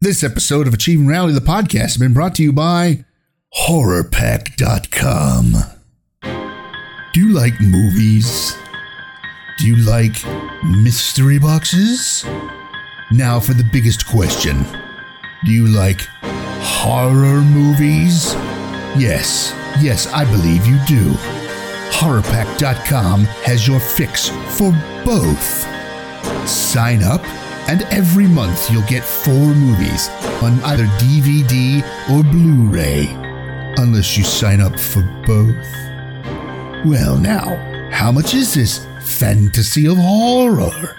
This episode of Achieving Reality, the podcast, has been brought to you by HorrorPack.com. Do you like movies? Do you like mystery boxes? Now for the biggest question Do you like horror movies? Yes, yes, I believe you do. HorrorPack.com has your fix for both. Sign up, and every month you'll get four movies on either DVD or Blu ray, unless you sign up for both. Well, now, how much is this fantasy of horror?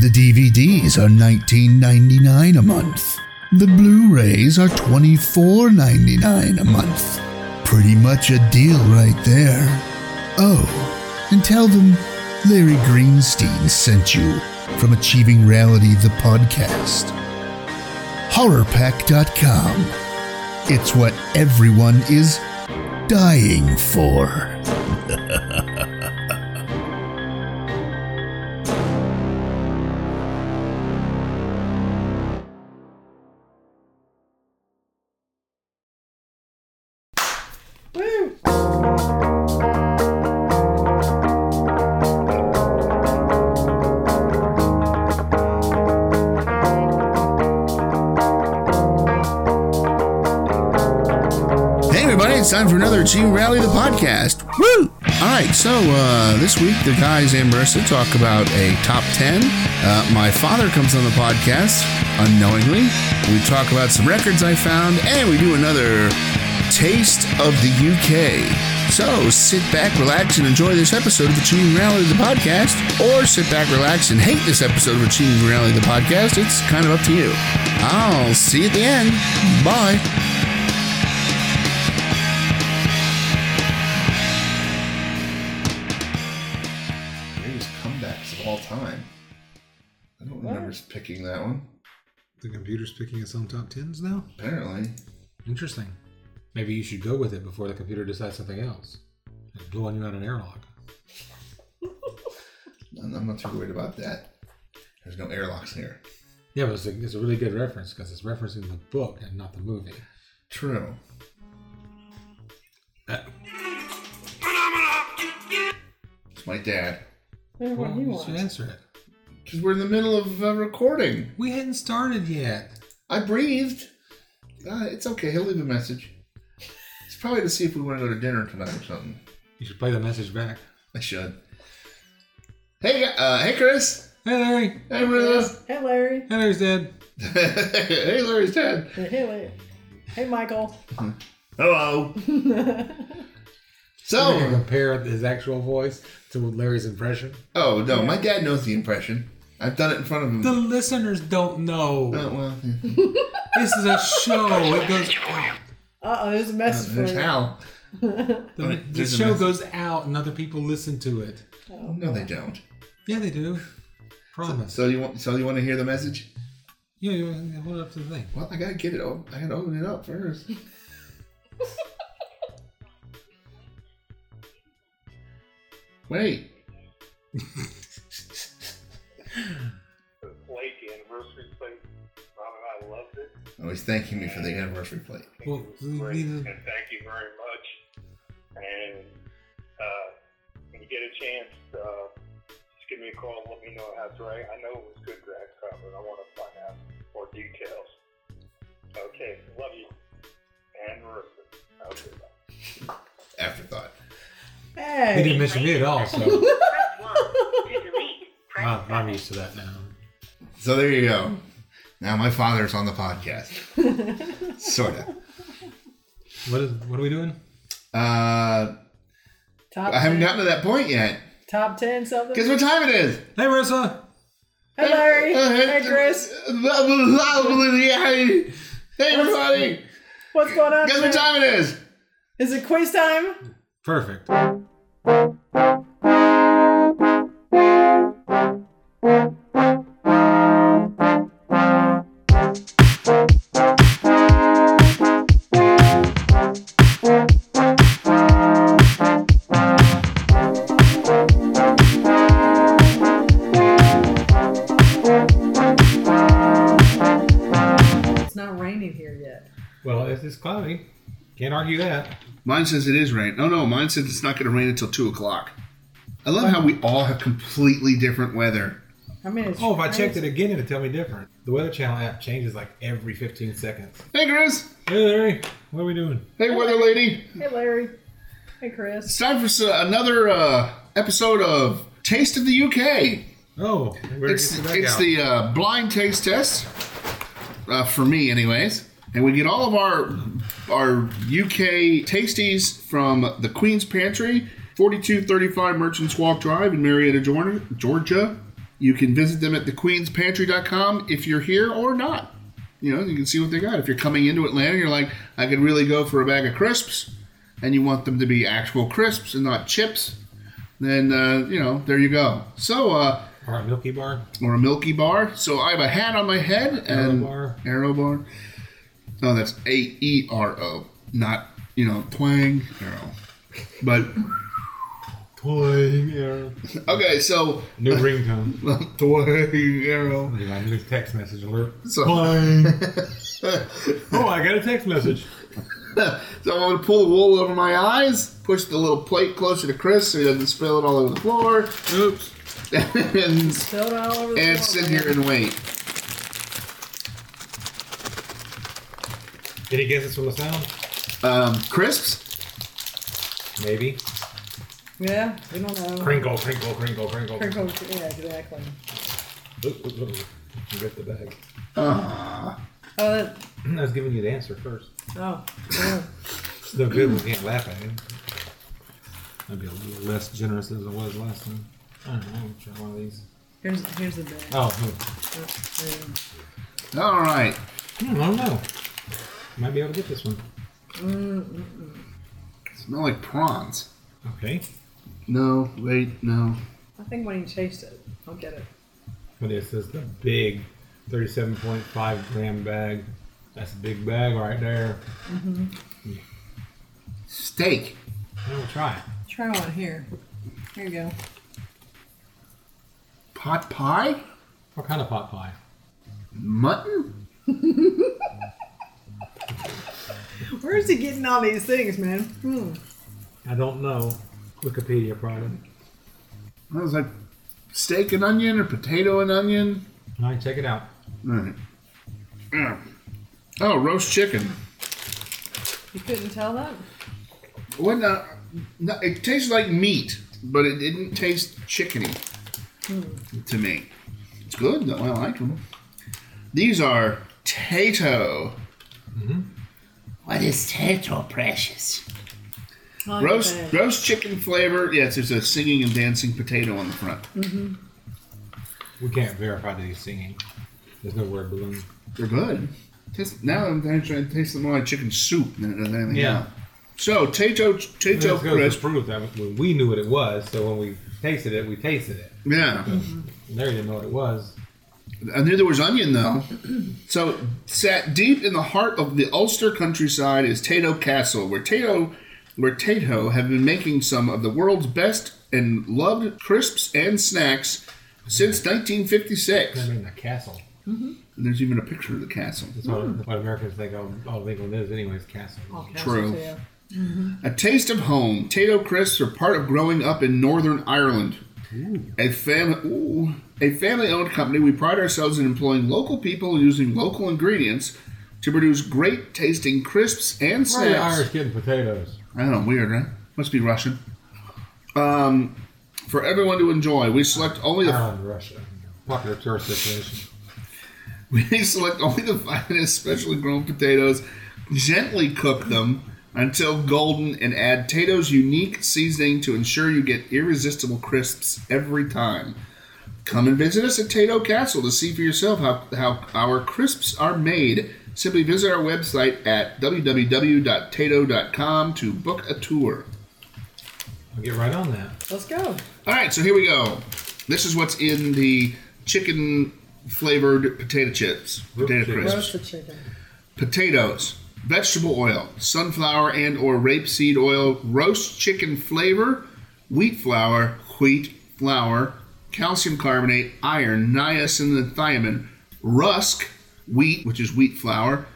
The DVDs are $19.99 a month. The Blu rays are $24.99 a month. Pretty much a deal right there. Oh, and tell them Larry Greenstein sent you from Achieving Reality, the podcast. HorrorPack.com. It's what everyone is dying for. it's time for another Achieving Reality the podcast. Woo! All right, so uh, this week the guys and Marissa talk about a top 10. Uh, my father comes on the podcast unknowingly. We talk about some records I found, and we do another Taste of the UK. So sit back, relax, and enjoy this episode of Achieving Reality, the podcast, or sit back, relax, and hate this episode of Achieving Reality, the podcast. It's kind of up to you. I'll see you at the end. Bye. Picking its own top tens now? Apparently. Interesting. Maybe you should go with it before the computer decides something else. It's blowing you out an airlock. I'm I'm not too worried about that. There's no airlocks here. Yeah, but it's a, it's a really good reference because it's referencing the book and not the movie. True. Uh, It's my dad. What well, do you you answer it. Because we're in the middle of uh, recording. We hadn't started yet. I breathed. Uh, it's okay. He'll leave a message. It's probably to see if we want to go to dinner tonight or something. You should play the message back. I should. Hey, uh, hey, Chris. Hey, Larry. Hey, Marissa. Hey, Larry. Hey, Larry's dead. hey, Larry's dad. Hey, Larry. Hey, Michael. Hello. So, So, compare his actual voice to Larry's impression. oh no, my dad knows the impression. I've done it in front of him. The listeners don't know. Oh, well, yeah. This is a show. It goes out. Uh oh, there's a message for there's you. Hal. The, the There's a show mess- goes out and other people listen to it. Oh, No, they don't. Yeah, they do. Promise. So you want? So you want to hear the message? yeah, you hold up to the thing. Well, I gotta get it. op- I gotta open it up first. Wait. plate, the anniversary plate. Ron and I loved it. Oh, he's thanking me for the anniversary plate. Well, It was great, and thank you very much. And uh, when you get a chance, uh, just give me a call and let me know how it's right. I know it was good grass cover, and I want to find out more details. Okay, love you. And Marissa. Okay, bye. Afterthought. Hey. He didn't mention me at all, so Press 1 to delete. Press I'm, I'm used to that now. So there you go. Now my father's on the podcast. Sorta. What is? What are we doing? Uh, top I haven't 10, gotten to that point yet. top 10 something. Guess what time it is? Hey, Marissa. Hey, Larry. Uh, Hey, Chris. Hey, everybody. What's going on? Guess what time it is? Is it quiz time? Perfect. Argue that. Mine says it is rain. Oh no, mine says it's not going to rain until two o'clock. I love how we all have completely different weather. I mean, it's Oh, if I checked it again, it'd tell me different. The Weather Channel app changes like every 15 seconds. Hey, Chris. Hey, Larry, what are we doing? Hey, weather lady. Hey, Larry. Hey, Chris. It's time for s- another uh, episode of Taste of the UK. Oh, we're It's it's the uh, blind taste test uh, for me, anyways, and we get all of our our UK tasties from the Queen's Pantry, forty two thirty five Merchants Walk Drive in Marietta, Georgia. You can visit them at thequeenspantry.com if you're here or not. You know, you can see what they got. If you're coming into Atlanta, you're like, I could really go for a bag of crisps, and you want them to be actual crisps and not chips. Then uh, you know, there you go. So. uh All right, Milky Bar. or a Milky Bar. So I have a hat on my head and Arrow Bar. Aero Bar. Oh, that's A E R O, not you know twang arrow. But Twang arrow. okay, so New ringtone. twang arrow. My new text message alert. So, Twang. oh, I got a text message. so I'm gonna pull the wool over my eyes, push the little plate closer to Chris so he doesn't spill it all over the floor, Oops. and Spilled all over the and floor, sit man. here and wait. Any guesses from the sound? Um, crisps. Maybe. Yeah, we don't know. Crinkle, crinkle, crinkle, crinkle. Crinkle, yeah, exactly. Oop, oop, oop. You Get the bag. Ah, Oh, that, I was giving you the answer first. oh, yeah. It's no good. We can't laugh at it. I'd be a little less generous as I was last time. I don't know. I'll try one of these. Here's, here's the bag. Oh, hmm. Oh, there you go. all right. Hmm, I don't know. Might be able to get this one. Smell like prawns. Okay. No, wait, no. I think when you taste it, I'll get it. But it says the big 37.5 gram bag. That's a big bag right there. Mm-hmm. Steak. Well, we'll try. Try one here. Here you go. Pot pie? What kind of pot pie? Mutton? Where is he getting all these things, man? Hmm. I don't know. Wikipedia probably. I was like steak and onion or potato and onion. All right, check it out. All right. Mm. Oh, roast chicken. You couldn't tell that? What? Uh, no, it tastes like meat, but it didn't taste chickeny to me. It's good though. I like them. These are Tayto. Mm-hmm. What is Tayto, precious? I like Roast that. roast chicken flavor. Yes, there's a singing and dancing potato on the front. Mm-hmm. We can't verify that he's singing. There's no word balloon. They're good. Taste, now I'm trying to taste them more like chicken soup than than anything Yeah. else. So Tayto Tayto goes to crisp. prove that we knew what it was, so when we tasted it, we tasted it. Yeah. Larry didn't know what it was. I knew there was onion though. So sat deep in the heart of the Ulster countryside is Tayto Castle, where Tayto where Tayto have been making some of the world's best and loved crisps and snacks since 1956. I mean, the castle. And there's even a picture of the castle. That's what, what Americans think all, all England is, anyways. Castle. All True. castles, yeah. A taste of home. Tayto crisps are part of growing up in Northern Ireland. A family, a family-owned company. We pride ourselves in employing local people using local ingredients to produce great tasting crisps and Why are the snacks. Irish getting potatoes? I don't know, weird, right? Must be Russian. Um, for everyone to enjoy, we select only the Ireland, Russia. Popular tourist destination. we select only the finest, specially grown potatoes, gently cook them until golden, and add Tayto's unique seasoning to ensure you get irresistible crisps every time. Come and visit us at Tayto Castle to see for yourself how, how our crisps are made. Simply visit our website at www.tayto.com to book a tour. I'll get right on that. Let's go. All right, so here we go. This is what's in the chicken flavored potato chips, potato crisps. Roasted chicken. Potatoes, vegetable oil, sunflower and or rapeseed oil, roast chicken flavor, wheat flour, wheat flour, calcium carbonate, iron, niacin and thiamine, rusk, wheat, which is wheat flour,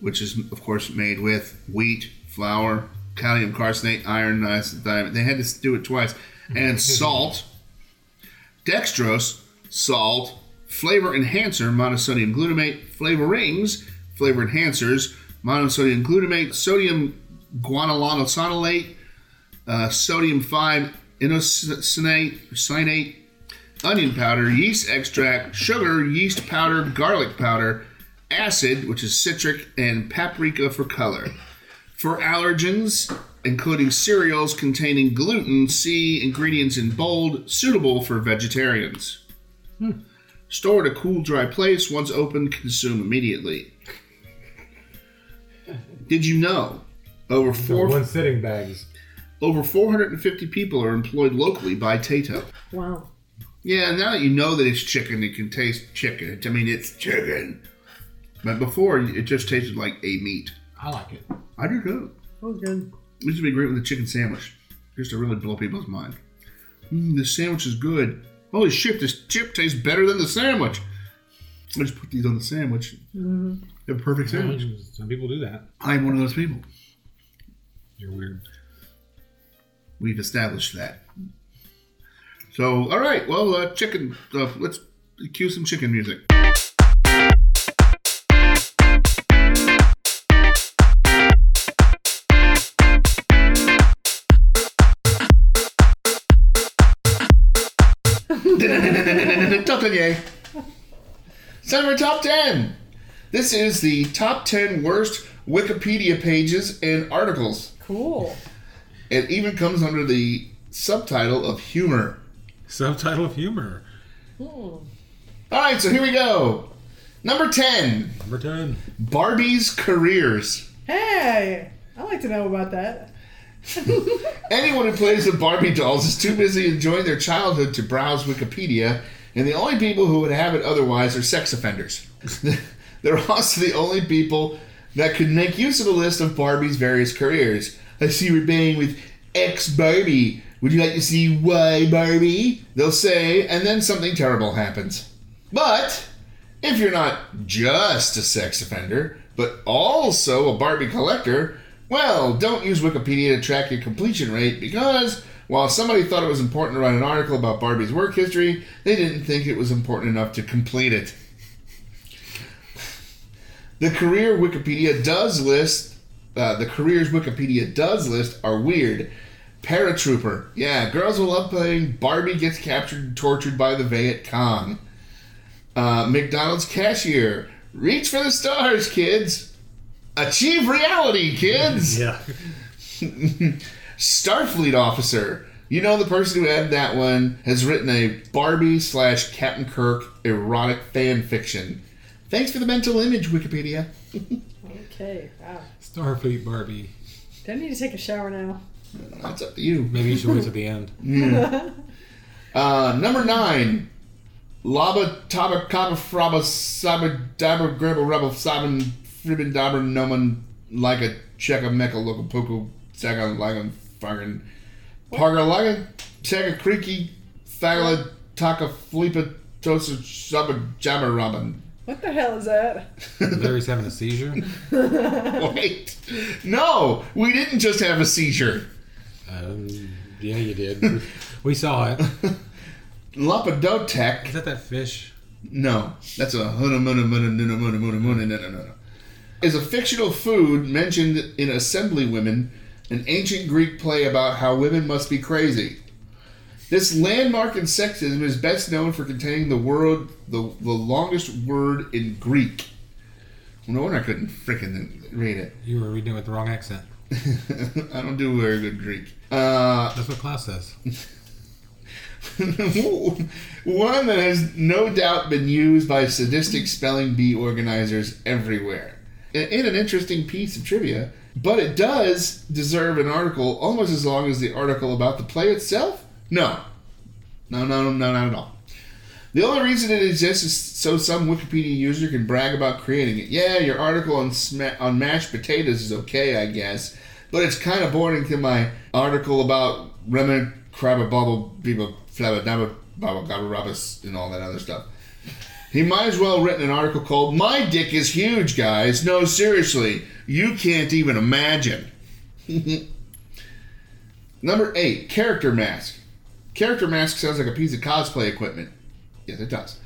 which is of course made with wheat, flour, calcium carbonate, iron, niacin, They had to do it twice, and salt, dextrose, salt, flavor enhancer, monosodium glutamate, flavor rings, flavor enhancers, monosodium glutamate, sodium guanylosinolate, uh, sodium 5 inosinate, cyanate, onion powder, yeast extract, sugar, yeast powder, garlic powder, acid, which is citric, and paprika for color. For allergens, including cereals containing gluten, see ingredients in bold, suitable for vegetarians. Store at a cool, dry place. Once opened, consume immediately. Did you know over The four one sitting bags. over 450 people are employed locally by Tayto? Wow. Yeah, now that you know that it's chicken, it can taste chicken. I mean, it's chicken. But before, it just tasted like a meat. I like it. I do too. That was good. It used to be great with a chicken sandwich, just to really blow people's mind. Mm, this sandwich is good. Holy shit, this chip tastes better than the sandwich. I just put these on the sandwich. Have a perfect sandwich. Some people do that. I'm one of those people. You're weird. We've established that. So, all right. Well, uh, chicken. Uh, let's cue some chicken music. top 10. Summer Top 10. This is the top 10 worst Wikipedia pages and articles. Cool. It even comes under the subtitle of humor. Subtitle of humor. Hmm. All right, so here we go. Number 10 Number 10. Barbie's careers. Hey, I like to know about that. Anyone who plays with Barbie dolls is too busy enjoying their childhood to browse Wikipedia, and the only people who would have it otherwise are sex offenders. They're also the only people that could make use of a list of Barbie's various careers. I see you're banging with X Barbie. Would you like to see Y Barbie? They'll say, and then something terrible happens. But if you're not just a sex offender, but also a Barbie collector, well, don't use Wikipedia to track your completion rate because while somebody thought it was important to write an article about Barbie's work history, they didn't think it was important enough to complete it. The career Wikipedia does list, uh, the careers Wikipedia does list are weird. Paratrooper. Yeah, girls will love playing Barbie gets captured and tortured by the Viet Cong. Uh, McDonald's cashier. Reach for the stars, kids. Achieve reality, kids. Yeah. Starfleet officer. You know the person who had that one has written a Barbie slash Captain Kirk erotic fan fiction. Thanks for the mental image, Wikipedia. Okay. Wow. Starfleet Barbie. Do I need to take a shower now? That's up to you. Maybe you should wait till the end. Uh, number nine. Laba Taba Kaba Fraba Saba Dabber Gribble Rebel Sabin Fribin Dabber Noman like a Cheka Meka Local Puku Saga Lagan Fargan Parga Lagan Cheka Creaky Fagala Taka Flipa Tosa Saba Jabber Robin. What the hell is that? Larry's having a seizure. Wait. No, we didn't just have a seizure. Um, yeah, you did. We saw it. Lapadotek Is that that fish? No, that's a. Is a fictional food mentioned in Assembly Women, an ancient Greek play about how women must be crazy. This landmark in sexism is best known for containing the word the, the longest word in Greek. No wonder I couldn't freaking read it. You were reading it with the wrong accent. I don't do very good Greek. Uh, That's what class says. one that has no doubt been used by sadistic spelling bee organizers everywhere. In in an interesting piece of trivia, but it does deserve an article almost as long as the article about the play itself? No. No, no, no, no, not at all. The only reason it exists is so some Wikipedia user can brag about creating it. Yeah, your article on sma- on mashed potatoes is okay, I guess, but it's kind of boring to my article about Remen Crabba Bobble Biba Flabba Dabba Baba Gabba Rabbas and all that other stuff. He might as well have written an article called "My Dick is Huge, Guys." No, seriously, you can't even imagine. Number eight, character mask. Character mask sounds like a piece of cosplay equipment. Yes, it does.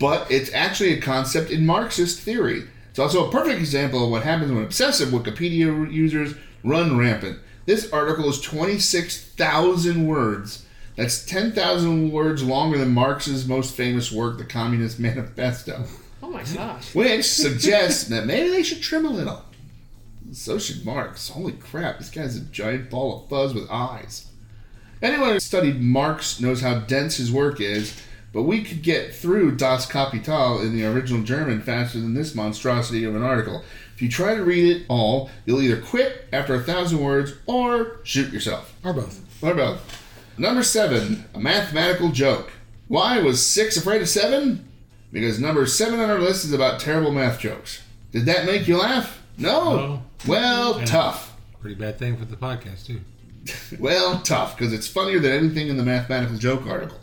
But it's actually a concept in Marxist theory. It's also a perfect example of what happens when obsessive Wikipedia users run rampant. This article is 26,000 words. That's 10,000 words longer than Marx's most famous work, The Communist Manifesto, Oh my gosh. which suggests that maybe they should trim a little. So should Marx. Holy crap, this guy's a giant ball of fuzz with eyes. Anyone who studied Marx knows how dense his work is, but we could get through Das Kapital in the original German faster than this monstrosity of an article. If you try to read it all, you'll either quit after a thousand words or shoot yourself. Or both. What about number seven? A mathematical joke. Why was six afraid of seven? Because number seven on our list is about terrible math jokes. Did that make you laugh? No. No. Well, Yeah. tough. Pretty bad thing for the podcast too. Well, tough, because it's funnier than anything in the mathematical joke article.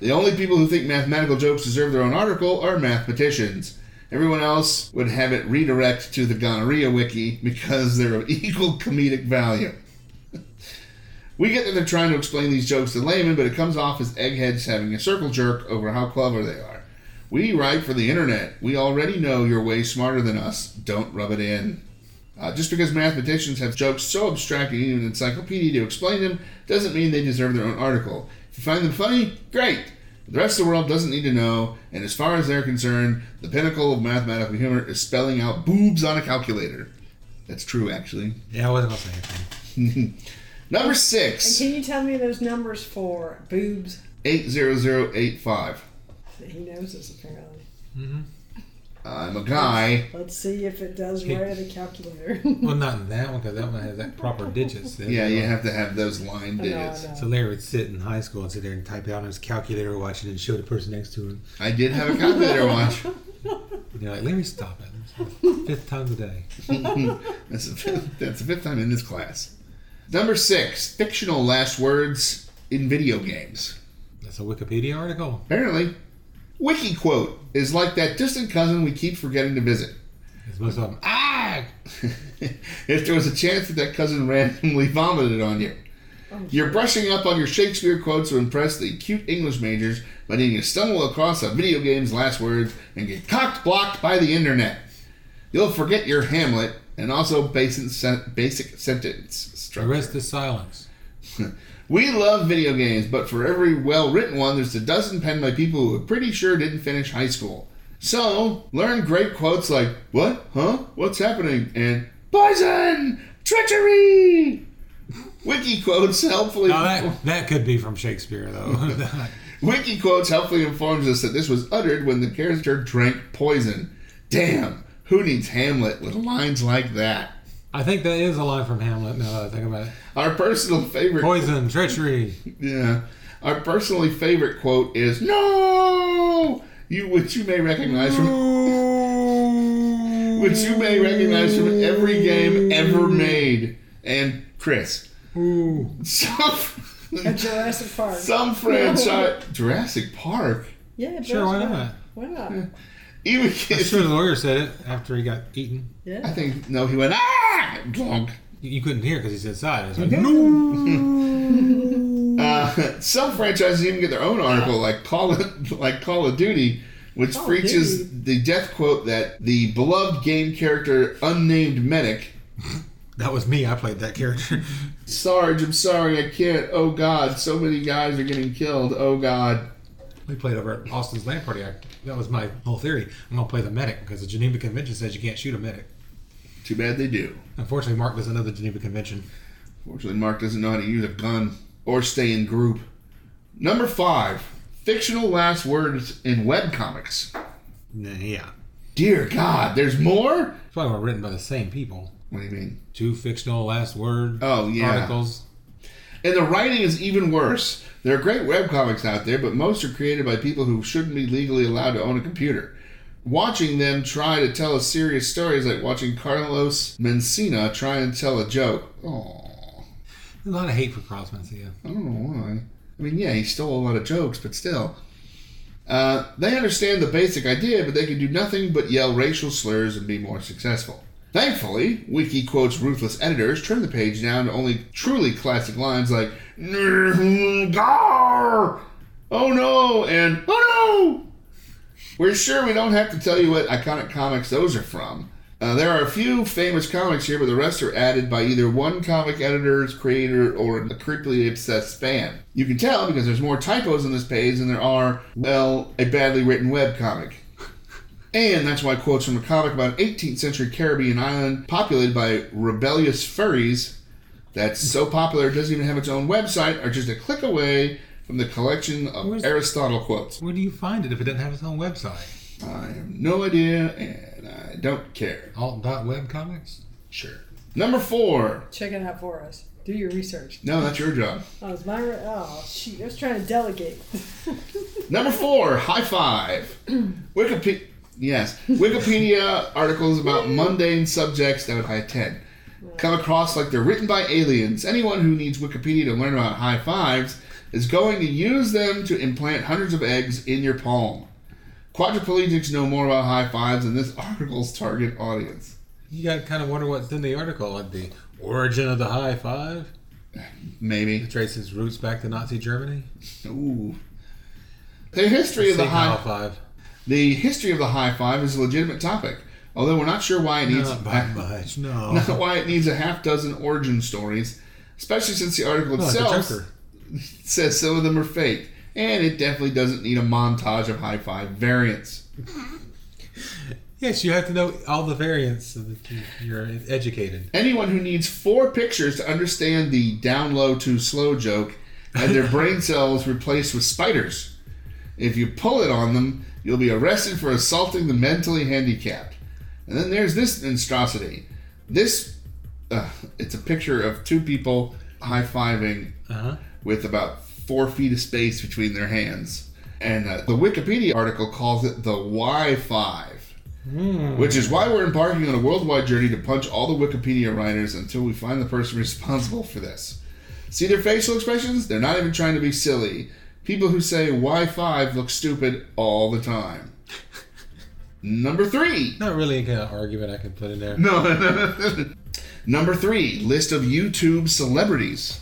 The only people who think mathematical jokes deserve their own article are mathematicians. Everyone else would have it redirect to the gonorrhea wiki because they're of equal comedic value. we get that they're trying to explain these jokes to laymen, but it comes off as eggheads having a circle jerk over how clever they are. We write for the internet. We already know you're way smarter than us. Don't rub it in. Uh, just because mathematicians have jokes so abstract you need an encyclopedia to explain them doesn't mean they deserve their own article. If you find them funny, great. The rest of the world doesn't need to know, and as far as they're concerned, the pinnacle of mathematical humor is spelling out boobs on a calculator. That's true, actually. Yeah, I wasn't gonna say anything. Number six. And six, can you tell me those numbers for boobs? 80085. He knows this apparently. I'm a guy. Let's see if it does right at the calculator. Well, not in that one because that one has that proper digits. Yeah, you have to have those line I know, I digits. So Larry would sit in high school and sit there and type out on his calculator, watching and show the person next to him. I did have a calculator watch. And you're like, Larry, stop it. Fifth time today. That's the, fifth, that's the fifth time in this class. Number six, fictional last words in video games. That's a Wikipedia article. Apparently, wiki quote is like that distant cousin we keep forgetting to visit. It's most of them. Ah! if there was a chance that that cousin randomly vomited on you. You're brushing up on your Shakespeare quotes to impress the cute English majors, but then you stumble across a video game's last words and get cocked blocked by the internet. You'll forget your Hamlet and also basic, sen- basic sentence The structure. rest is silence. We love video games, but for every well written one, there's a dozen penned by people who are pretty sure didn't finish high school. So, learn great quotes like, What? Huh? What's happening? And, Poison! Treachery! Wiki quotes helpfully. Now that that could be from Shakespeare though. Wiki quotes helpfully informs us that this was uttered when the character drank poison. Damn, who needs Hamlet with lines like that? I think that is a line from Hamlet. Now that I think about it. Our personal favorite Poison, treachery. Yeah. Our personally favorite quote is "No," you which you may recognize from which you may recognize from every game ever made. And Chris, Ooh. some At Jurassic Park. some franchise Jurassic Park. yeah, it Sure, why work. not? Why not? Even I'm kids, sure the lawyer said it after he got eaten. I Yeah. think no, he went ah. Glonk. You- You couldn't hear because he's inside. It's like, Uh, some franchises even get their own article, like Call of, like Call of Duty, which Call of preaches Duty. the death quote that the beloved game character unnamed medic that was me. I played that character. Sarge, I'm sorry, I can't. Oh God, so many guys are getting killed. Oh God. we played over at Austin's LAN party. I, that was my whole theory. I'm gonna play the medic because the Geneva Convention says you can't shoot a medic. Too bad they do. Unfortunately, Mark doesn't know the Geneva Convention. Fortunately, Mark doesn't know how to use a gun or stay in group. Number five, fictional last words in webcomics. Nah, yeah, Dear God, there's more? it's probably written by the same people. What do you mean? Two fictional last word Oh, yeah. articles. And the writing is even worse. There are great webcomics out there, but most are created by people who shouldn't be legally allowed to own a computer. Watching them try to tell a serious story is like watching Carlos Mencia try and tell a joke. Oh, a lot of hate for Carlos Mencia. I don't know why. I mean, yeah, he stole a lot of jokes, but still. Uh, they understand the basic idea, but they can do nothing but yell racial slurs and be more successful. Thankfully, Wiki Quote's ruthless editors trim the page down to only truly classic lines like "Gar! Oh no!" and "Oh no!" We're sure we don't have to tell you what iconic comics those are from. Uh, there are a few famous comics here, but the rest are added by either one comic editor's creator or a creepily obsessed fan. You can tell because there's more typos on this page than there are, well, a badly written web comic. And that's why quotes from a comic about an 18th century Caribbean island populated by rebellious furries that's so popular it doesn't even have its own website are just a click away from the collection of Where's- Aristotle quotes. Where do you find it if it doesn't have its own website? I have no idea and I don't care. Alt.webcomics? Sure. Number four. Check it out for us. Do your research. No, that's your job. Oh, it's my. re- Oh, shoot. I was trying to delegate. Number four, high five. Wikipedia. Yes, Wikipedia articles about mundane subjects that would high ten come across like they're written by aliens. Anyone who needs Wikipedia to learn about high fives is going to use them to implant hundreds of eggs in your palm. Quadriplegics know more about high fives than this article's target audience. You got to kind of wonder what's in the article, like the origin of the high five. Maybe. It traces roots back to Nazi Germany. Ooh. The history of the high five. the history of the high five is a legitimate topic, although we're not sure why it needs Not by much, no. not why it needs a half dozen origin stories, especially since the article Oh, itself says some of them are fake, and it definitely doesn't need a montage of high five variants. Yes, you have to know all the variants so that you- you're educated. Anyone who needs four pictures to understand the down low to slow joke had their brain cells replaced with spiders. If you pull it on them, you'll be arrested for assaulting the mentally handicapped. And then there's this monstrosity. This, uh, it's a picture of two people high fiving Uh huh. with about four feet of space between their hands. And uh, the Wikipedia article calls it the Y5, which is why we're embarking on a worldwide journey to punch all the Wikipedia writers until we find the person responsible for this. See their facial expressions? They're not even trying to be silly. People who say Y5 look stupid all the time. Number three. Not really a kind of argument I could put in there. No. Number three, list of YouTube celebrities.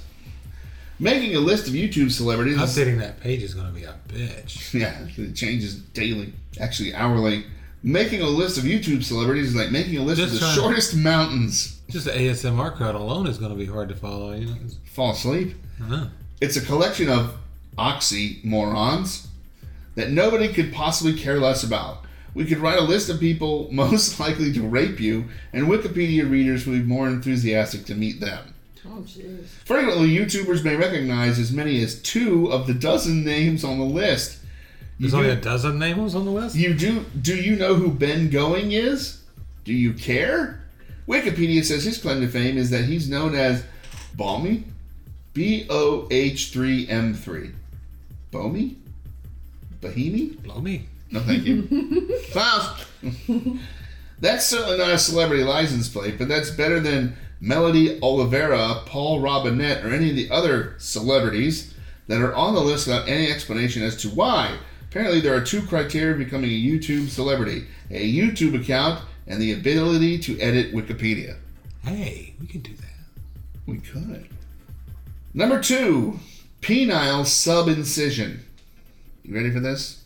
Making a list of YouTube celebrities. Updating that page is going to be a bitch. Yeah, it changes daily, actually hourly. Making a list of YouTube celebrities is like making a list Just of the shortest mountains. Just the ASMR crowd alone is going to be hard to follow. You know? Fall asleep. uh-huh. It's a collection of oxymorons that nobody could possibly care less about. We could write a list of people most likely to rape you, and Wikipedia readers would be more enthusiastic to meet them. Oh, jeez. Frequently, YouTubers may recognize as many as two of the dozen names on the list. You There's do- only a dozen names on the list. You do do you know who Ben Going is? Do you care? Wikipedia says his claim to fame is that he's known as Balmy, B O H 3 M 3. Bomy? Bahimi? Blow me. No, thank you. Klaus! that's certainly not a celebrity license plate, but that's better than Melody Oliveira, Paul Robinette, or any of the other celebrities that are on the list without any explanation as to why. Apparently, there are two criteria of becoming a YouTube celebrity a YouTube account and the ability to edit Wikipedia. Hey, we can do that. We could. Number two, penile subincision. You ready for this?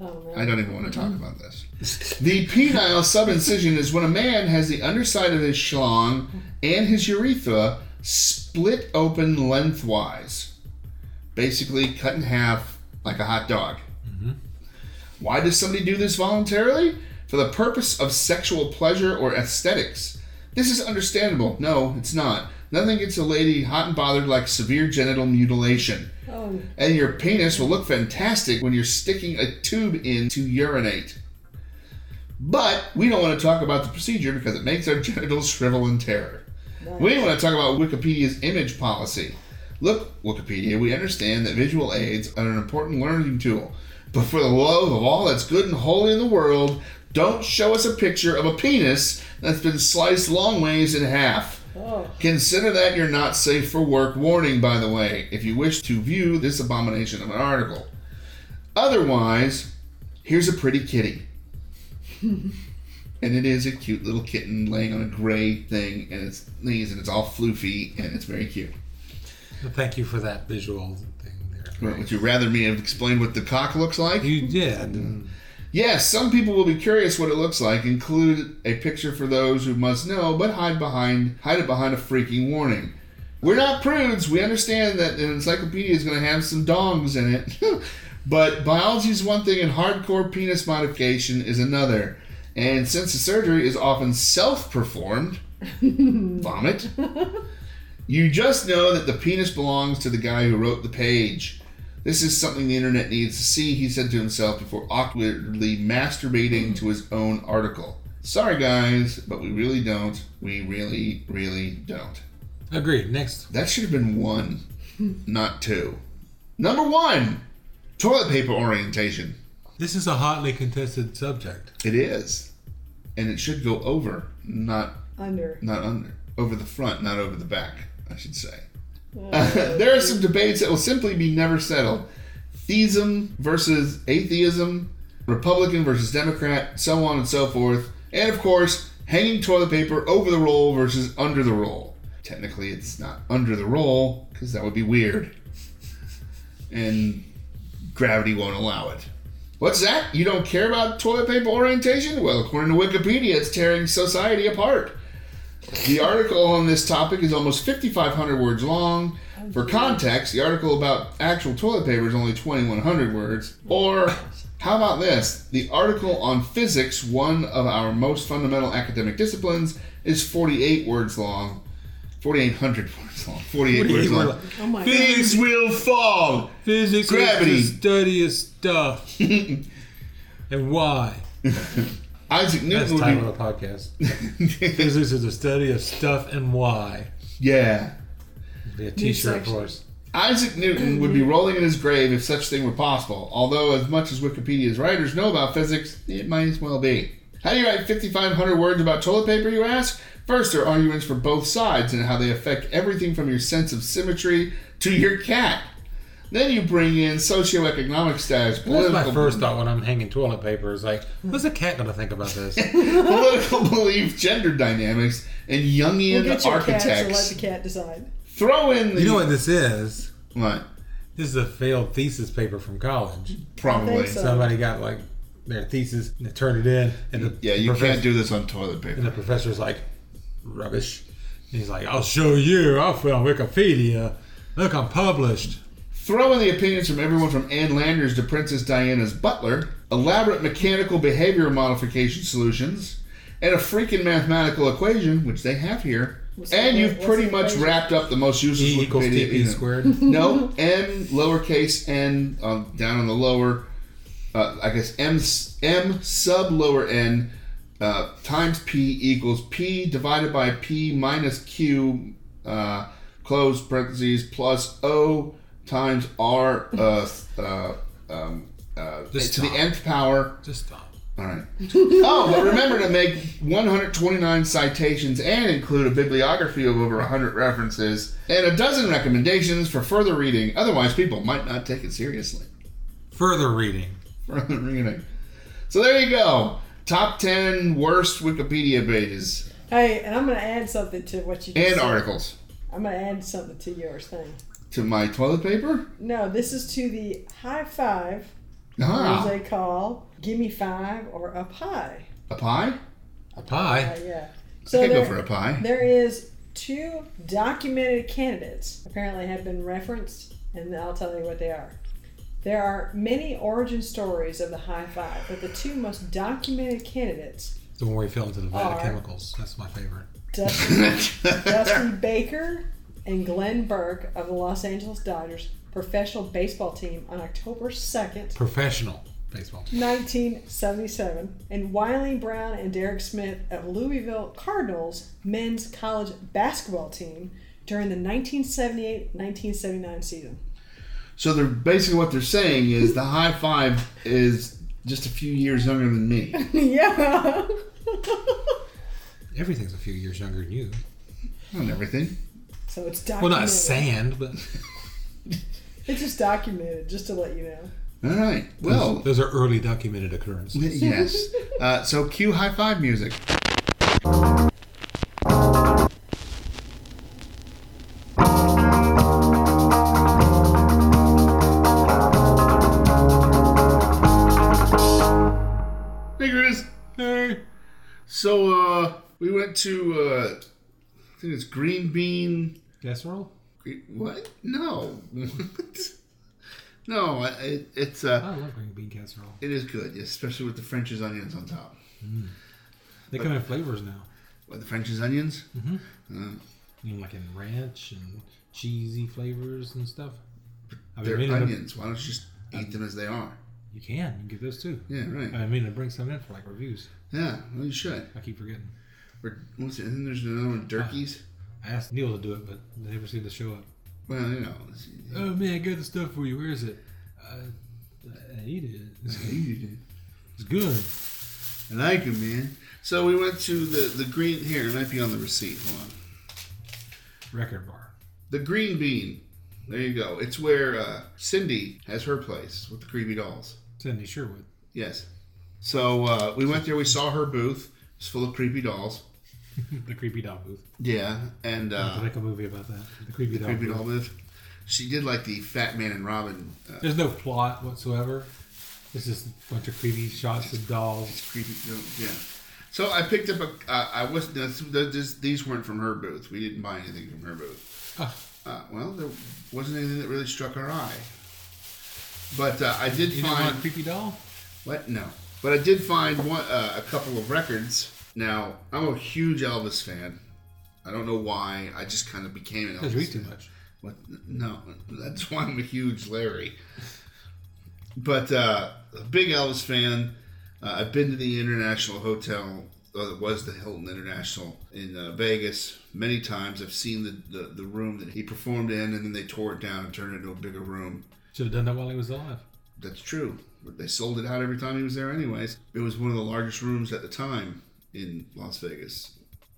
Oh, no. I don't even want to talk about this. The penile subincision is when a man has the underside of his schlong and his urethra split open lengthwise. Basically, cut in half like a hot dog. Mm-hmm. Why does somebody do this voluntarily? For the purpose of sexual pleasure or aesthetics. This is understandable. No, it's not. Nothing gets a lady hot and bothered like severe genital mutilation. Oh, And your penis will look fantastic when you're sticking a tube in to urinate. But we don't want to talk about the procedure because it makes our genitals shrivel in terror. We want to talk about Wikipedia's image policy. Look, Wikipedia, we understand that visual aids are an important learning tool. But for the love of all that's good and holy in the world, don't show us a picture of a penis that's been sliced long ways in half. Oh. Consider that you're not safe for work. Warning, by the way, if you wish to view this abomination of an article. Otherwise, here's a pretty kitty. and it is a cute little kitten laying on a gray thing, and its knees, and it's all floofy, and it's very cute. Thank you for that visual thing there. Would you rather me have explained what the cock looks like? You did. Mm. Yes, some people will be curious what it looks like. Include a picture for those who must know, but hide behind hide it behind a freaking warning. We're not prudes. We understand that an encyclopedia is going to have some dongs in it, but biology is one thing and hardcore penis modification is another. And since the surgery is often self-performed, vomit. You just know that the penis belongs to the guy who wrote the page. This is something the internet needs to see, he said to himself before awkwardly masturbating to his own article. Sorry, guys, but we really don't. We really, really don't. Agreed. Next. That should have been one, not two. Number one toilet paper orientation. This is a hotly contested subject. It is. And it should go over, not Under. not under. Over the front, not over the back, I should say. there are some debates that will simply be never settled. Theism versus atheism, Republican versus Democrat, so on and so forth. And of course, hanging toilet paper over the roll versus under the roll. Technically, it's not under the roll because that would be weird. And gravity won't allow it. What's that? You don't care about toilet paper orientation? Well, according to Wikipedia, it's tearing society apart. The article on this topic is almost 5,500 words long. For context, the article about actual toilet paper is only 2,100 words. Or, how about this? The article on physics, one of our most fundamental academic disciplines, is 48 words long. 4,800 words long. 48 words long. Oh my Things will fall. Physics Gravity. is the study of stuff. and why? Isaac That's Newton the would title of the podcast. Physics is the study of stuff and why. yeah. Be a t-shirt section. for us. Isaac Newton would be rolling in his grave if such thing were possible. Although, as much as Wikipedia's writers know about physics, it might as well be. How do you write 5,500 words about toilet paper, you ask? First, there are arguments for both sides and how they affect everything from your sense of symmetry to your cat. Then you bring in socioeconomic status, That's political, my first thought when I'm hanging toilet paper. Is like, what's a cat gonna think about this? political belief, gender dynamics, and Jungian We'll get your cat, so let the cat decide. Throw in the You know what this is? what? This is a failed thesis paper from college. Probably. So. Somebody got like their thesis and they turned it in, and the Yeah, you can't do this on toilet paper. And the professor's like, rubbish. And he's like, I'll show you. I'll put on Wikipedia. Look, I'm published. Throw in the opinions from everyone from Ann Landers to Princess Diana's butler, elaborate mechanical behavior modification solutions, and a freaking mathematical equation, which they have here. What's and the- you've what's pretty much equation? wrapped up the most useless E equals Wikipedia. TP squared. No, m lowercase n um, down on the lower. Uh, I guess m m sub lower n uh, times p equals p divided by p minus q uh, close parentheses plus o times r uh, uh, um, uh, Just to the stop. nth power. Just stop. All right. oh, but remember to make 129 citations and include a bibliography of over 100 references and a dozen recommendations for further reading. Otherwise, people might not take it seriously. Further reading. Further reading. So there you go. Top 10 worst Wikipedia pages Hey, and I'm going to add something to what you just and said. articles. I'm going to add something to yours thing. To my toilet paper? No, this is to the high five, Ah, as they call give me five or a pie. a pie? A Uh, pie. yeah. I So could go for a pie. there is two documented candidates apparently have been referenced, and I'll tell you what they are. There are many origin stories of the high five, but the two most documented candidates, The one where he fell into the vat of chemicals. That's my favorite. Dusty, Dusty Baker and Glenn Burke of the Los Angeles Dodgers professional baseball team on October 2nd, Professional baseball team. 1977, and Wiley Brown and Derek Smith of Louisville Cardinals men's college basketball team during the 1978-1979 season. so they're basically what they're saying is the high five is just a few years younger than me. yeah. Everything's a few years younger than you. Not everything. So it's Well, not sand, but It's just documented, just to let you know. All right. Well, those are early documented occurrences. yes. Uh, so cue high five music. Hey, Chris. Hey. So uh, we went to uh, I think it's Green Bean. Casserole? What? No. no. It, it's uh, I love green bean casserole. it is good, especially with the French's onions on top. Mm. They come in flavors now. What the French's onions? Mm-hmm. Uh, you know, like in ranch and cheesy flavors and stuff. I've They're meaning to- onions. Why don't you just eat them as they are? You can. You can get those too. Yeah, right. I mean to bring some in for like reviews. Yeah, well, you should. I keep forgetting. Or what's it? And then there's another one, Durkee's. I asked Neil to do it, but they never seem to show up. Well, you know. Oh man, I got the stuff for you. Where is it? Uh, I ate it. It's good. I like them, man. So we went to the the green. Here, it might be on the receipt. Hold on. Record bar. The Green Bean. There you go. It's where uh, Cindy has her place with the creepy dolls. Cindy Sherwood. Yes. So uh, we went there. We saw her booth. It's full of creepy dolls. the creepy doll booth. Yeah, and I'll to uh, make a movie about that. The creepy doll creepy booth. doll booth. She did like the Fat Man and Robin. Uh, There's no plot whatsoever. It's just a bunch of creepy shots of dolls. creepy. Yeah. So I picked up a. Uh, I was this, this, these weren't from her booth. We didn't buy anything from her booth. Uh, well, there wasn't anything that really struck our eye. But uh, I did You find a creepy doll? what? No. But I did find one uh, a couple of records. Now I'm a huge Elvis fan. I don't know why. I just kind of became an Elvis. Because eat too much. What? No, that's why I'm a huge Larry. But uh, a big Elvis fan. Uh, I've been to the International Hotel. Uh, it was the Hilton International in uh, Vegas many times. I've seen the, the, the room that he performed in, and then they tore it down and turned it into a bigger room. Should have done that while he was alive. That's true. But they sold it out every time he was there, anyways. It was one of the largest rooms at the time in Las Vegas.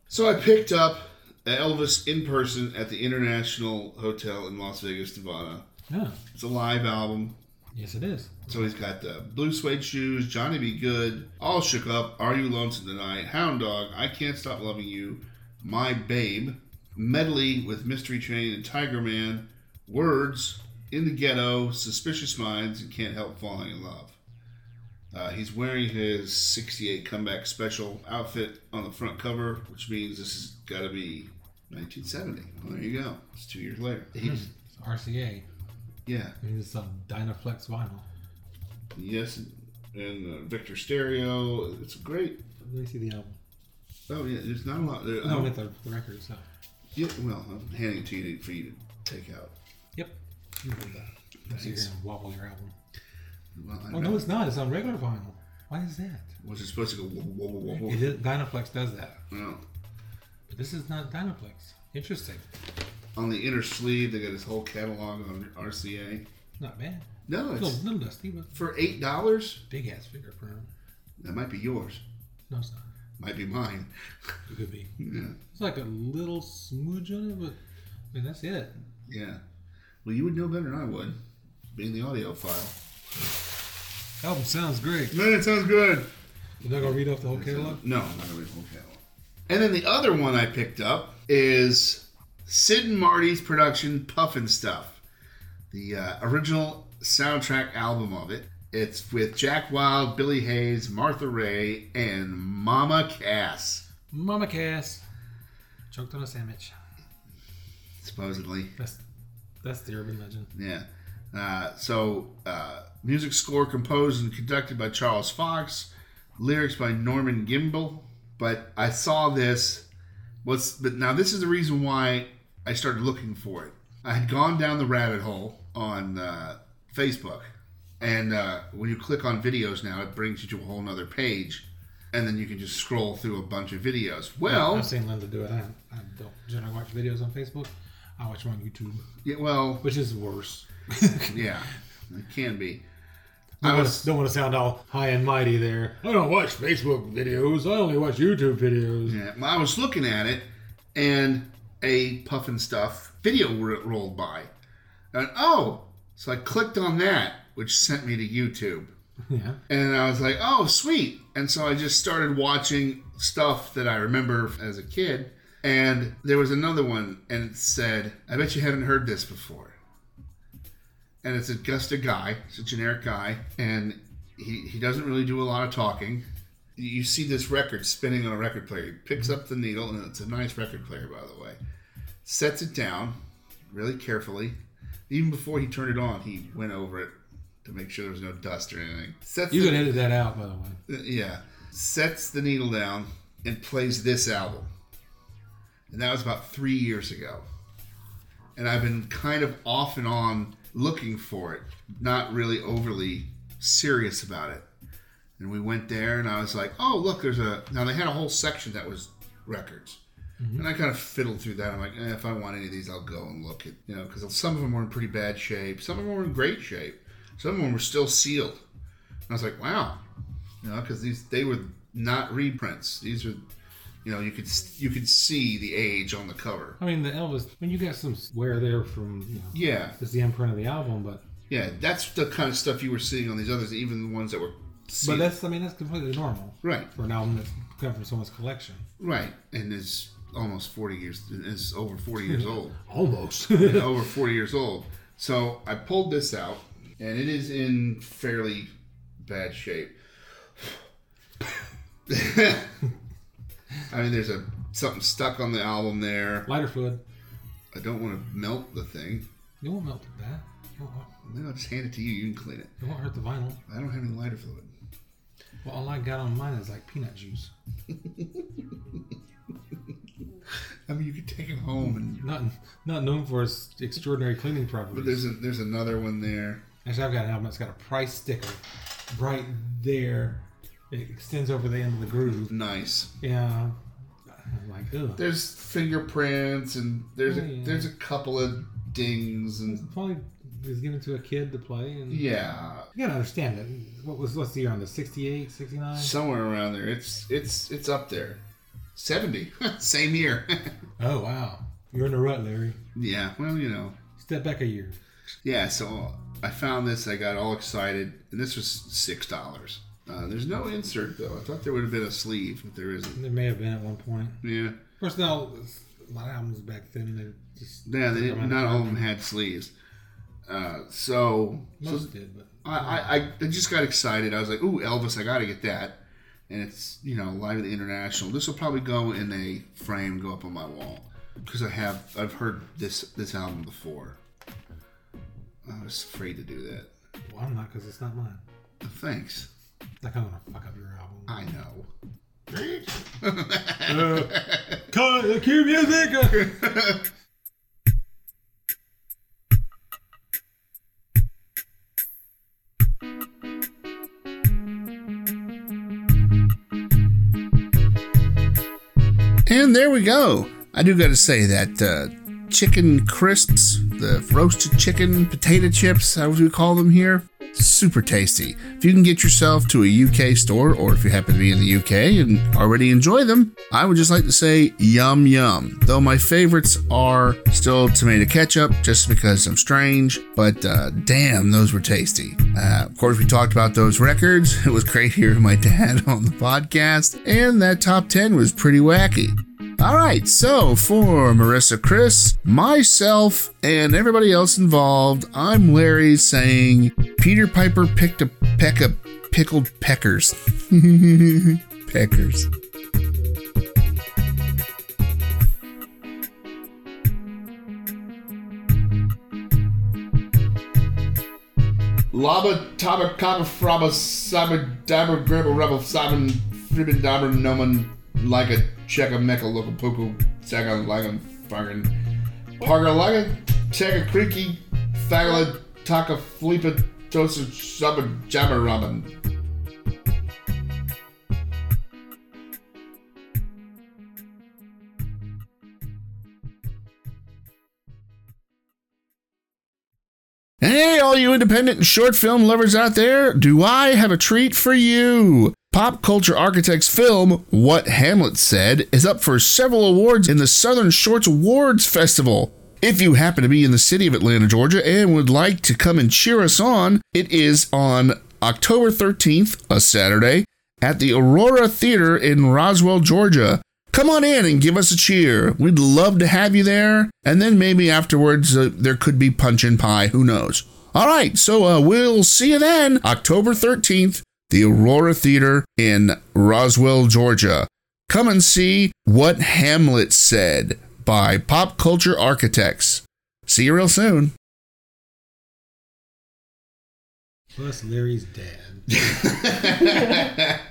So I picked up Elvis in person at the International Hotel in Las Vegas, Nevada. Yeah. It's a live album. Yes, it is. So he's got the blue suede shoes, Johnny B. Goode, All Shook Up, Are You Lonesome Tonight, Hound Dog, I Can't Stop Loving You, My Babe, Medley with Mystery Train and Tiger Man, Words, In the Ghetto, Suspicious Minds, and Can't Help Falling in Love. Uh, he's wearing his 68 comeback special outfit on the front cover, which means this has got to be 1970. Well, there you go. It's two years later. He's, RCA. yeah. It's some Dynaflex vinyl. Yes, and uh, Victor Stereo. It's great. Let me see the album. Oh yeah, there's not a lot. There, No, with the, the record itself. yeah, well, I'm handing it to you for you to take out. Yep. You do that. Here and wobble your album. Well, Oh, no, it's not. It's on regular vinyl. Why is that? Was it supposed to go whoa, whoa, whoa, whoa, whoa? It is, Dynaflex does that. No. But this is not Dynaflex. Interesting. On the inner sleeve, they got his whole catalog on RCA. Not bad. No, A little, it's little dusty, but for eight dollars. big ass fingerprint. That might be yours. No, it's not. Might be mine. It could be. Yeah, It's like a little smudge on it, but I mean, that's it. yeah. Well, you would know better than I would, being the audiophile. Album sounds great. Man, it sounds good. You're not gonna read off the whole catalog? No, I'm not gonna read the whole catalog. And then the other one I picked up is Sid and Marty's production Pufnstuf, the uh, original soundtrack album of it. It's with Jack Wild, Billie Hayes, Martha Raye, and Mama Cass, Mama Cass. Choked on a sandwich. supposedly. That's that's the urban legend. Yeah. Uh, so, uh, music score composed and conducted by Charles Fox, lyrics by Norman Gimbel. But I saw this. What's but now this is the reason why I started looking for it. I had gone down the rabbit hole on uh, Facebook, and uh, when you click on videos now, it brings you to a whole nother page, and then you can just scroll through a bunch of videos. Well, I've seen Linda do it. I, I don't generally watch videos on Facebook. I watch them on YouTube, yeah, well, which is worse. yeah, it can be. I I was, don't want to sound all high and mighty there. I don't watch Facebook videos. I only watch YouTube videos. Yeah, well, I was looking at it, and a Pufnstuf video ro- rolled by. And oh, so I clicked on that, which sent me to YouTube. Yeah. And I was like, oh, sweet. And so I just started watching stuff that I remember as a kid. And there was another one, and it said, I bet you haven't heard this before. And it's a, just a guy, it's a generic guy, and he, he doesn't really do a lot of talking. You see this record spinning on a record player. He picks up the needle, and it's a nice record player, by the way. Sets it down really carefully. Even before he turned it on, he went over it to make sure there was no dust or anything. Sets You can edit that out, by the way. Uh, yeah, sets the needle down and plays this album. And that was about three years ago. And I've been kind of off and on looking for it, not really overly serious about it. And we went there, and I was like, oh, look, there's a. Now, they had a whole section that was records. And I kind of fiddled through that. I'm like, eh, if I want any of these, I'll go and look at, you know, because some of them were in pretty bad shape. Some of them were in great shape. Some of them were still sealed. And I was like, wow, you know, because these they were not reprints. These were, you know, you could you could see the age on the cover. I mean, the Elvis. I mean, you got some wear there from you know, Yeah, it's the imprint of the album, but yeah, that's the kind of stuff you were seeing on these others, even the ones that were. but that's I mean that's completely normal right, for an album that's come from someone's collection. right, and is almost forty years. Is over forty years old. Almost. over 40 years old. So I pulled this out, and it is in fairly bad shape. I mean, there's a something stuck on the album there. Lighter fluid. I don't want to melt the thing. You won't melt that. It won't, Then I'll just hand it to you. You can clean it. it won't hurt the vinyl. I don't have any lighter fluid. Well, all I got on mine is like peanut juice. I mean, you could take it home, and Not not known for its extraordinary cleaning properties. but there's a, there's another one there. Actually, I've got an album that's got a price sticker right there. It extends over the end of the groove. Nice. Yeah. I'm like, ugh. There's fingerprints, and there's a yeah. there's a couple of dings, and Probably was given to a kid to play. And yeah, You gotta understand it. What was what's the year on the 68, 69? somewhere around there. It's it's it's up there. Seventy, same year. Oh wow, you're in the rut, Larry. yeah, well, you know, Step back a year. yeah. So I found this. I got all excited, and this was six dollars. Uh, there's no insert though. I thought there would have been a sleeve, but there isn't. There may have been at one point. Yeah, Of course, now a lot of albums back then they just yeah. They didn't, not all of them had sleeves. Uh, so so most did, but I, I, I just got excited. I was like, "Ooh, Elvis! I got to get that." And it's you know live at the International. This will probably go in a frame, go up on my wall because I have I've heard this this album before. I was afraid to do that. well, I'm not because it's not mine. Thanks. Like I'm gonna fuck up your album. I know. Cut the cue music. And there we go. I do got to say that uh, chicken crisps, the roasted chicken potato chips, as we call them here, super tasty. If you can get yourself to a UK store, or if you happen to be in the UK and already enjoy them, I would just like to say yum yum. Though my favorites are still tomato ketchup, just because I'm strange, but uh, damn, those were tasty. Uh, of course, we talked about those records. It was great hearing my dad on the podcast, and that top 10 was pretty wacky. All right, so for Marissa, Chris, myself, and everybody else involved, I'm Larry saying Peter Piper picked a peck of pickled peckers. peckers. Laba taba kaba fraba saba dabber gribble rebel sabin fribbin dabber noman like a checka mecca local puku like a fucking parga lagan checka creaky fagala taka flipa tosa saba jabber robin. Hey, all you independent and short film lovers out there, do I have a treat for you? Pop Culture Architects film What Hamlet Said is up for several awards in the Southern Shorts Awards Festival. If you happen to be in the city of Atlanta, Georgia, and would like to come and cheer us on, it is on October 13th, a Saturday, at the Aurora Theater in Roswell, Georgia. Come on in and give us a cheer. We'd love to have you there. And then maybe afterwards, uh, there could be punch and pie. Who knows? All right, so uh, we'll see you then, October 13th, the Aurora Theater in Roswell, Georgia. Come and see What Hamlet Said by Pop Culture Architects. See you real soon. Plus Larry's dad.